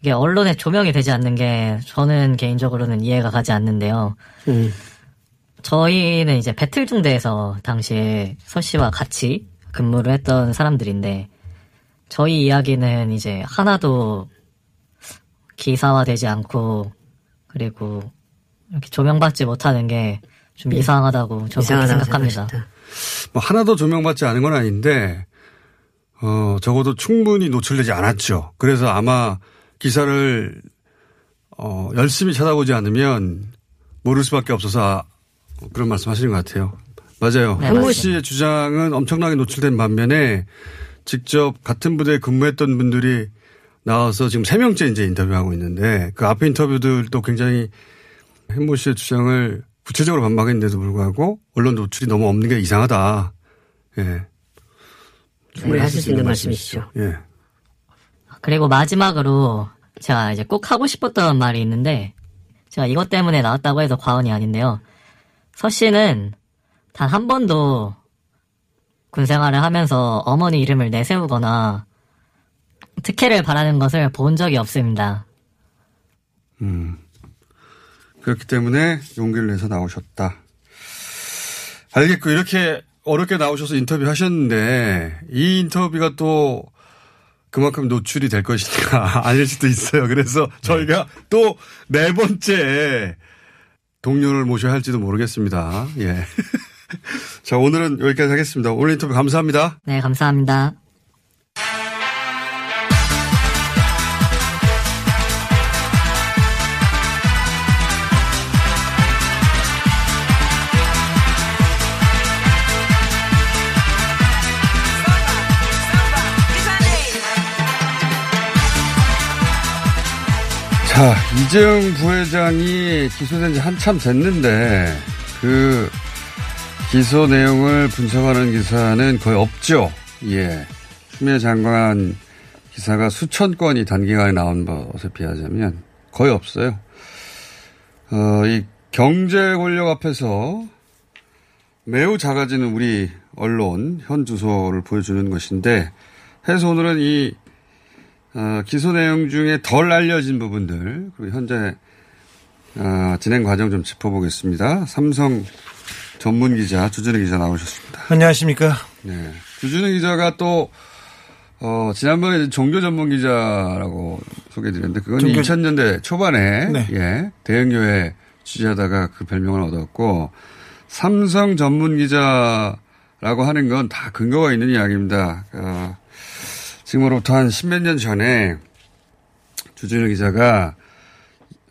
이게 언론에 조명이 되지 않는 게 저는 개인적으로는 이해가 가지 않는데요. 저희는 이제 배틀 중대에서 당시에 서 씨와 같이 근무를 했던 사람들인데 저희 이야기는 이제 하나도 기사화되지 않고 그리고 이렇게 조명받지 못하는 게 좀 예. 이상하다고 저는 생각합니다. 뭐 하나도 조명받지 않은 건 아닌데, 어, 적어도 충분히 노출되지 않았죠. 그래서 아마 기사를 어, 열심히 찾아보지 않으면 모를 수밖에 없어서 아, 그런 말씀 하시는 것 같아요. 맞아요. 네, 한모. 씨의 주장은 엄청나게 노출된 반면에 직접 같은 부대에 근무했던 분들이 나와서 지금 세 명째 이제 인터뷰하고 있는데 그 앞에 인터뷰들도 굉장히 한모 씨의 주장을 구체적으로 반박했는데도 불구하고 언론 노출이 너무 없는 게 이상하다. 예. 충분히 하실 수 있는 말씀이시죠. 예. 그리고 마지막으로 제가 이제 꼭 하고 싶었던 말이 있는데 제가 이것 때문에 나왔다고 해서 과언이 아닌데요. 서 씨는 단 한 번도 군 생활을 하면서 어머니 이름을 내세우거나 특혜를 바라는 것을 본 적이 없습니다. 음. 그렇기 때문에 용기를 내서 나오셨다. 알겠고, 이렇게 어렵게 나오셔서 인터뷰 하셨는데, 이 인터뷰가 또 그만큼 노출이 될 것이니까 아닐 수도 있어요. 그래서 저희가 또네 번째 동료를 모셔야 할지도 모르겠습니다. 예. 자, 오늘은 여기까지 하겠습니다. 오늘 인터뷰 감사합니다. 네, 감사합니다. 자, 이재용 부회장이 기소된 지 한참 됐는데, 그, 기소 내용을 분석하는 기사는 거의 없죠. 예. 추미애 장관 기사가 수천 건이 단기간에 나온 것에 비하자면 거의 없어요. 어, 이 경제 권력 앞에서 매우 작아지는 우리 언론 현 주소를 보여주는 것인데, 해서 오늘은 이 어, 기소 내용 중에 덜 알려진 부분들 그리고 현재 어, 진행 과정 좀 짚어보겠습니다. 삼성 전문 기자 주준희 기자 나오셨습니다. 안녕하십니까? 네, 주준희 기자가 또 어, 지난번에 종교 전문 기자라고 소개드렸는데 그건 종교- 2000년대 초반에 네. 예, 대형교회 취재하다가 그 별명을 얻었고 삼성 전문 기자라고 하는 건 다 근거가 있는 이야기입니다. 어, 지금으로부터 한 십몇 년 전에 주진우 기자가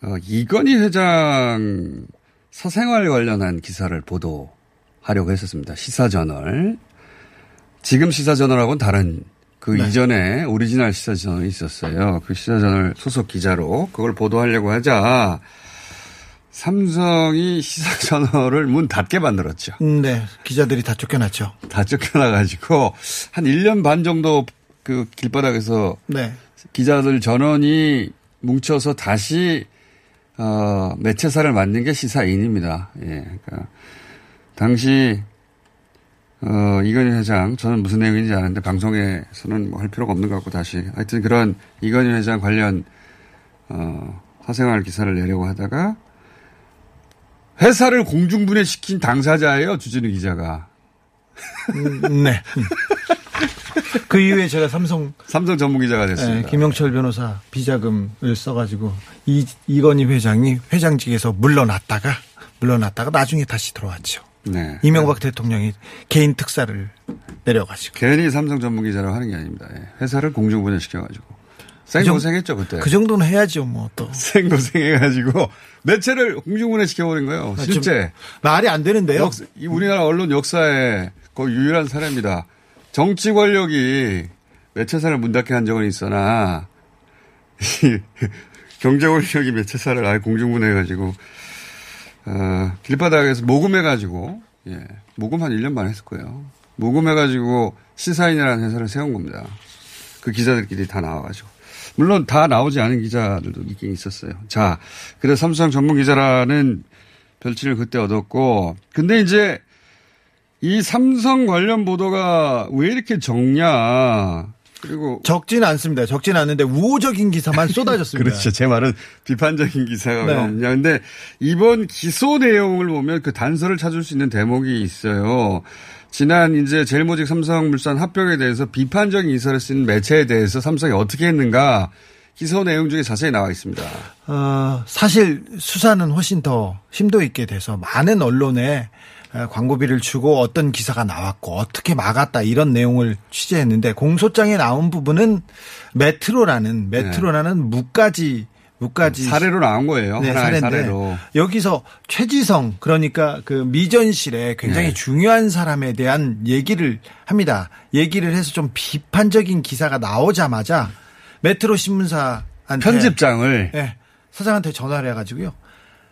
어, 이건희 회장 사생활 관련한 기사를 보도하려고 했었습니다. 시사저널. 지금 시사저널하고는 다른 그 네. 이전에 오리지널 시사저널이 있었어요. 그 시사저널 소속 기자로 그걸 보도하려고 하자 삼성이 시사저널을 문 닫게 만들었죠. 음, 네. 기자들이 다 쫓겨났죠. 다 쫓겨나가지고 한 1년 반 정도 그 길바닥에서 네. 기자들 전원이 뭉쳐서 다시 어, 매체사를 만든 게 시사인입니다. 예, 그러니까 당시 어, 이건희 회장 저는 무슨 내용인지 아는데 방송에서는 뭐 할 필요가 없는 것 같고 다시 하여튼 그런 이건희 회장 관련 어, 사생활 기사를 내려고 하다가 회사를 공중분해시킨 당사자예요 주진우 기자가. 음, 네. 음. 그 이후에 제가 삼성 삼성 전문 기자가 됐습니다. 네, 김영철 변호사 비자금을 써가지고 이 이건희 회장이 회장직에서 물러났다가 물러났다가 나중에 다시 들어왔죠. 네. 이명박 대통령이 개인 특사를 내려가지고 괜히 삼성 전문 기자라고 하는 게 아닙니다. 예. 회사를 공중분해시켜가지고 생고생했죠 그때. 그 정도는 해야죠, 뭐 또. 생고생해가지고 매체를 공중분해 시켜버린 거예요. 아, 실제 좀 말이 안 되는데요. 역- 이 우리나라 언론 역사에 거의 유일한 사례입니다. 정치 권력이 매체사를 문 닫게 한 적은 있으나 이 경제 권력이 매체사를 아예 공중분해해가지고 어, 길바닥에서 모금해가지고 예, 모금 한 1년 만에 했을 거예요. 모금해가지고 시사인이라는 회사를 세운 겁니다. 그 기자들끼리 다 나와가지고. 물론 다 나오지 않은 기자들도 있긴 있었어요. 자, 그래서 삼성 전문 기자라는 별칭을 그때 얻었고, 근데 이제 이 삼성 관련 보도가 왜 이렇게 적냐. 그리고 적지는 않습니다. 적지는 않는데 우호적인 기사만 쏟아졌습니다. 그렇죠. 제 말은 비판적인 기사가 네. 왜 없냐. 근데 이번 기소 내용을 보면 그 단서를 찾을 수 있는 대목이 있어요. 지난 이제 제일모직 삼성물산 합병에 대해서 비판적인 기사를 쓴 매체에 대해서 삼성이 어떻게 했는가 기소 내용 중에 자세히 나와 있습니다. 어, 사실 수사는 훨씬 더 심도 있게 돼서 많은 언론에 어, 광고비를 주고 어떤 기사가 나왔고 어떻게 막았다 이런 내용을 취재했는데 공소장에 나온 부분은 메트로라는 메트로라는 무까지 무까지 사례로 나온 거예요. 네, 사례인데 사례로. 여기서 최지성 그러니까 그 미전실에 굉장히 네. 중요한 사람에 대한 얘기를 합니다. 얘기를 해서 좀 비판적인 기사가 나오자마자 메트로 신문사한테 편집장을 네, 사장한테 전화를 해가지고요.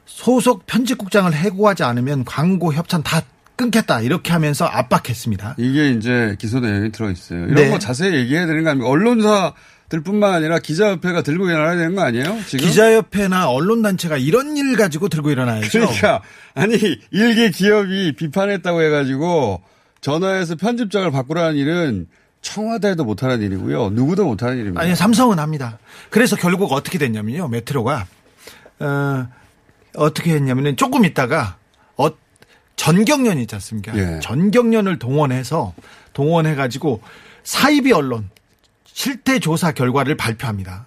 소속 편집국장을 해고하지 않으면 광고 협찬 다 끊겠다 이렇게 하면서 압박했습니다. 이게 이제 기소 내용이 들어 있어요. 이런 네. 거 자세히 얘기해야 되는 거 아닙니까? 언론사 들뿐만 아니라 기자협회가 들고 일어나야 되는 거 아니에요? 지금? 기자협회나 언론단체가 이런 일 가지고 들고 일어나야죠. 그러니까 아니 일개 기업이 비판했다고 해가지고 전화해서 편집장을 바꾸라는 일은 청와대도 못하는 일이고요. 누구도 못하는 일입니다. 아니 삼성은 합니다. 그래서 결국 어떻게 됐냐면요. 메트로가 어, 어떻게 했냐면은 조금 있다가 어, 전경련 있지 않습니까? 예. 전경련을 동원해서 동원해 가지고 사이비 언론 실태 조사 결과를 발표합니다.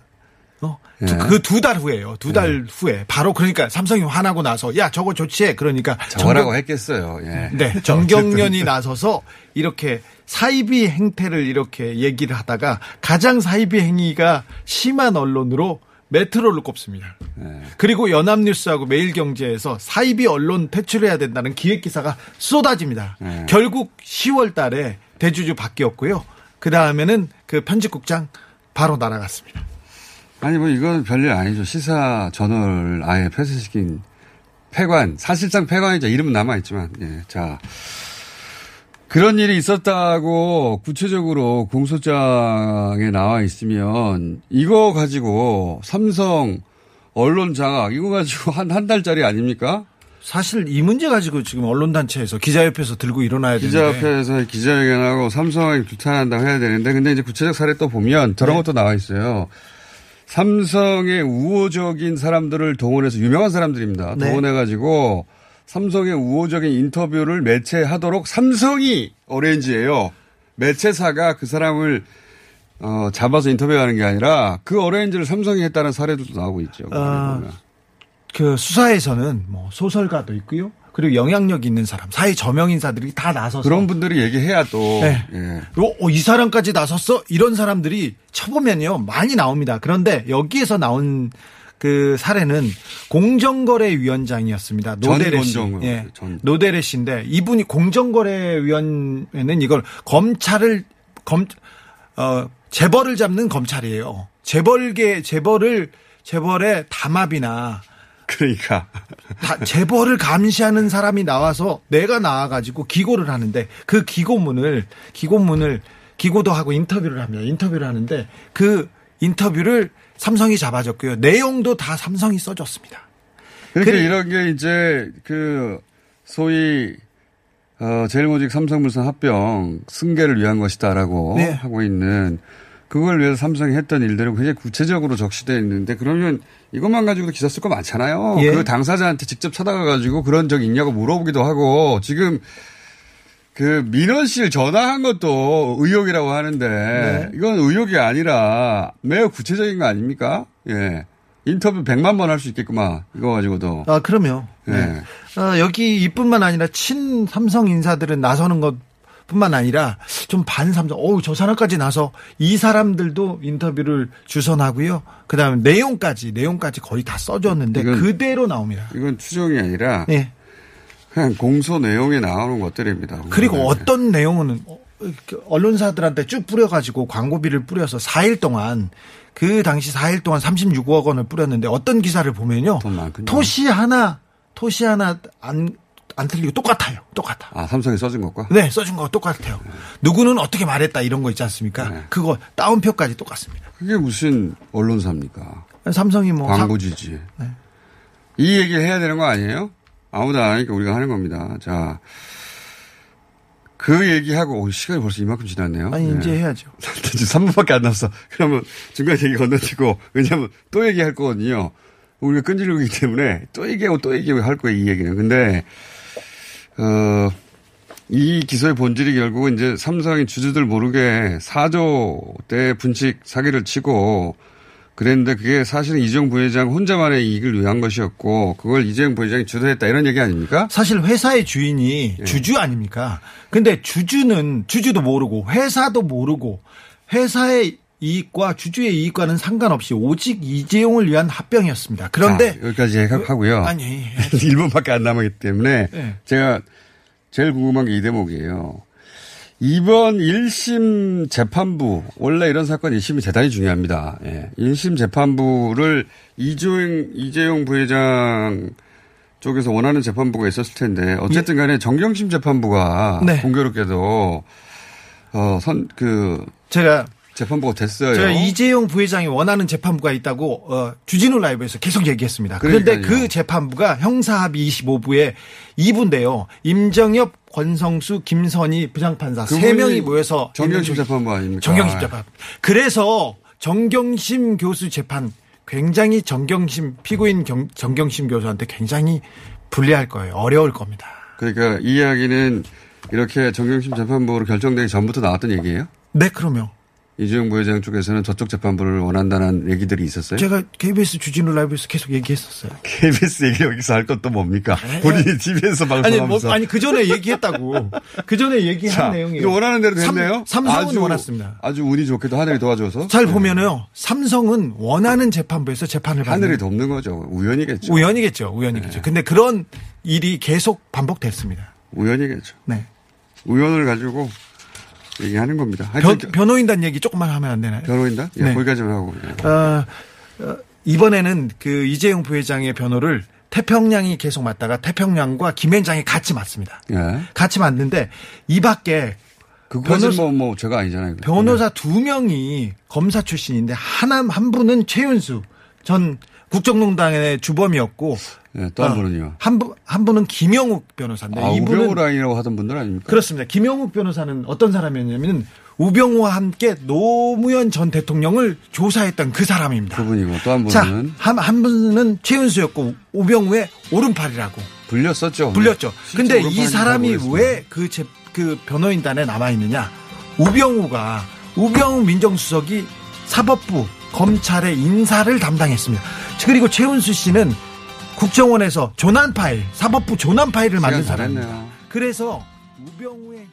어? 예. 그두 달 후에요. 두달 후에 바로 그러니까 삼성이 화나고 나서 야 저거 조치해 그러니까 저거라고 전경- 했겠어요. 예. 네, 정경련이 나서서 이렇게 사이비 행태를 이렇게 얘기를 하다가 가장 사이비 행위가 심한 언론으로 메트로를 꼽습니다. 네. 그리고 연합뉴스하고 매일경제에서 사이비 언론 퇴출해야 된다는 기획 기사가 쏟아집니다. 네. 결국 10월 달에 대주주 바뀌었고요. 그 다음에는 그 편집국장 바로 날아갔습니다. 아니 뭐 이건 별일 아니죠. 시사 저널 아예 폐쇄시킨 폐관 사실상 폐관이죠. 이름은 남아 있지만 예. 자 그런 일이 있었다고 구체적으로 공소장에 나와 있으면 이거 가지고 삼성 언론 장악 이거 가지고 한 한 달짜리 아닙니까? 사실 이 문제 가지고 지금 언론단체에서 기자협회에서 들고 일어나야 되는데 기자협회에서 기자회견하고 삼성에 규탄한다고 해야 되는데 근데 이제 구체적 사례 또 보면 저런 네. 것도 나와 있어요. 삼성의 우호적인 사람들을 동원해서 유명한 사람들입니다. 네. 동원해가지고 삼성의 우호적인 인터뷰를 매체하도록 삼성이 어레인지예요. 매체사가 그 사람을 어, 잡아서 인터뷰하는 게 아니라 그 어레인지를 삼성이 했다는 사례도 나오고 있죠. 아, 그 수사에서는 뭐 소설가도 있고요. 그리고 영향력 있는 사람, 사회 저명 인사들이 다 나서서 그런 분들이 얘기해야 또 네. 예. 어, 어, 이 사람까지 나섰어? 이런 사람들이 쳐보면요 많이 나옵니다. 그런데 여기에서 나온 그 사례는 공정거래위원장이었습니다. 노데레 씨. 예. 전- 노데레 씨인데 이분이 공정거래위원회는 이걸 검찰을 검 어, 재벌을 잡는 검찰이에요. 재벌계 재벌을 재벌의 담합이나 그러니까 다 재벌을 감시하는 사람이 나와서 내가 나와가지고 기고를 하는데 그 기고문을 기고문을 기고도 하고 인터뷰를 합니다. 인터뷰를 하는데 그 인터뷰를 삼성이 잡아줬고요. 내용도 다 삼성이 써줬습니다. 그러니까 그리- 이런 게 이제 그 소위 어 제일모직 삼성물산 합병 승계를 위한 것이다라고 네. 하고 있는 그걸 위해서 삼성이 했던 일들은 굉장히 구체적으로 적시되어 있는데 그러면 이것만 가지고도 기사 쓸 거 많잖아요. 예. 그 당사자한테 직접 찾아가 가지고 그런 적 있냐고 물어보기도 하고 지금 그 민원 씨를 전화한 것도 의혹이라고 하는데 네. 이건 의혹이 아니라 매우 구체적인 거 아닙니까? 예. 인터뷰 100만 번 할 수 있겠구만. 이거 가지고도. 아 그럼요. 예. 네. 어, 여기 이뿐만 아니라 친 삼성 인사들은 나서는 것 뿐만 아니라 좀 반삼성. 어우 저 사람까지 나서 이 사람들도 인터뷰를 주선하고요. 그 다음에 내용까지 내용까지 거의 다 써줬는데 이건- 그대로 나옵니다. 이건 추정이 아니라 예. 그냥 공소 내용에 나오는 것들입니다. 그리고 네. 어떤 내용은 어, 언론사들한테 쭉 뿌려가지고 광고비를 뿌려서 4일 동안 그 당시 4일 동안 36억 원을 뿌렸는데 어떤 기사를 보면요. 토시 하나, 토시 하나 안, 안 틀리고 똑같아요. 똑같아. 아, 삼성이 써준 것과? 네, 써준 거 똑같아요. 누구는 어떻게 말했다 이런 거 있지 않습니까? 네. 그거 다운표까지 똑같습니다. 그게 무슨 언론사입니까? 삼성이 뭐. 광고주지. 네. 이 얘기를 해야 되는 거 아니에요? 아무도 안 하니까 우리가 하는 겁니다. 자. 그 얘기하고, 오, 시간이 벌써 이만큼 지났네요. 아니, 네. 이제 해야죠. 지금 3분밖에 안 남았어. 그러면 중간에 얘기 건너뛰고, 왜냐면 또 얘기할 거거든요. 우리가 끈질기기 때문에 또 얘기하고 또 얘기하고 할 거예요, 이 얘기는. 근데, 어, 이 기소의 본질이 결국은 이제 삼성이 주주들 모르게 4조 대 분식 사기를 치고 그랬는데 그게 사실은 이재용 부회장 혼자만의 이익을 위한 것이었고 그걸 이재용 부회장이 주도했다 이런 얘기 아닙니까? 사실 회사의 주인이 주주 아닙니까? 근데 주주는 주주도 모르고 회사도 모르고 회사의 이익과 주주의 이익과는 상관없이 오직 이재용을 위한 합병이었습니다. 그런데 자, 여기까지 하고요. 아니 1분밖에 안 남았기 때문에 네. 제가 제일 궁금한 게 이 대목이에요. 이번 1심 재판부, 원래 이런 사건 1심이 대단히 중요합니다. 예. 1심 재판부를 이재용, 이재용 부회장 쪽에서 원하는 재판부가 있었을 텐데, 어쨌든 간에 정경심 재판부가 네. 공교롭게도, 어, 선, 그, 제가 재판부가 됐어요. 제가 이재용 부회장이 원하는 재판부가 있다고 어, 주진우 라이브에서 계속 얘기했습니다. 그런데 그러니까요. 그 재판부가 형사합의 25부에 2부인데요. 임정엽, 권성수, 김선희 부장판사 세 그분이 명이 모여서 정경심 재판부 아닙니까? 정경심 재판. 그래서 정경심 교수 재판 굉장히 정경심 피고인 경- 정경심 교수한테 굉장히 불리할 거예요. 어려울 겁니다. 그러니까 이 이야기는 이렇게 정경심 재판부로 결정되기 전부터 나왔던 얘기예요? 네, 그럼요. 이재용 부회장 쪽에서는 저쪽 재판부를 원한다는 얘기들이 있었어요? 제가 KBS 주진우 라이브에서 계속 얘기했었어요. KBS 얘기 여기서 할 것도 뭡니까? 본인이 TV에서 아니, 방송하면서. 뭐, 아니, 그 전에 얘기했다고. 그 전에 얘기한 자, 내용이에요. 원하는 대로 됐네요? 삼, 성은 아주- 원했습니다. 아주 운이 좋게도 하늘이 도와줘서. 잘 보면은요, 삼성은 원하는 재판부에서 재판을 받는 하늘이 돕는 거죠. 우연이겠죠. 우연이겠죠. 우연이겠죠. 근데 그런 일이 계속 반복됐습니다. 우연이겠죠. 네. 우연을 가지고 얘기하는 겁니다. 변, 변호인단 얘기 조금만 하면 안 되나요? 변호인단? 예, 네. 거기까지만 하고. 예. 어, 어, 이번에는 그 이재용 부회장의 변호를 태평양이 계속 맡다가 태평양과 김현장이 같이 맡습니다. 예. 같이 맡는데 이 밖에 그것은 변호사- 뭐, 뭐, 제가 아니잖아요. 변호사 두 명이 검사 출신인데 하나 한 분은 최윤수 전 국정농단의 주범이었고 예, 또한 어, 분은요. 한, 분, 한 분은 김영욱 변호사인데 아, 이분은 우병우 라인이라고 하던 분들 아닙니까? 그렇습니다. 김영욱 변호사는 어떤 사람이었냐면 우병우와 함께 노무현 전 대통령을 조사했던 그 사람입니다. 그분이고 또한 자, 분은 한, 한 분은 최윤수였고 우병우의 오른팔이라고 불렸었죠. 불렸죠. 근데 이 사람이 잘 모르겠습니다. 왜그그 변호인단에 남아 있느냐? 우병우가 우병우 민정수석이 사법부 검찰의 인사를 담당했습니다. 그리고 최은수 씨는 국정원에서 조난 파일, 사법부 조난 파일을 만든 사람입니다. 그래서 우병우의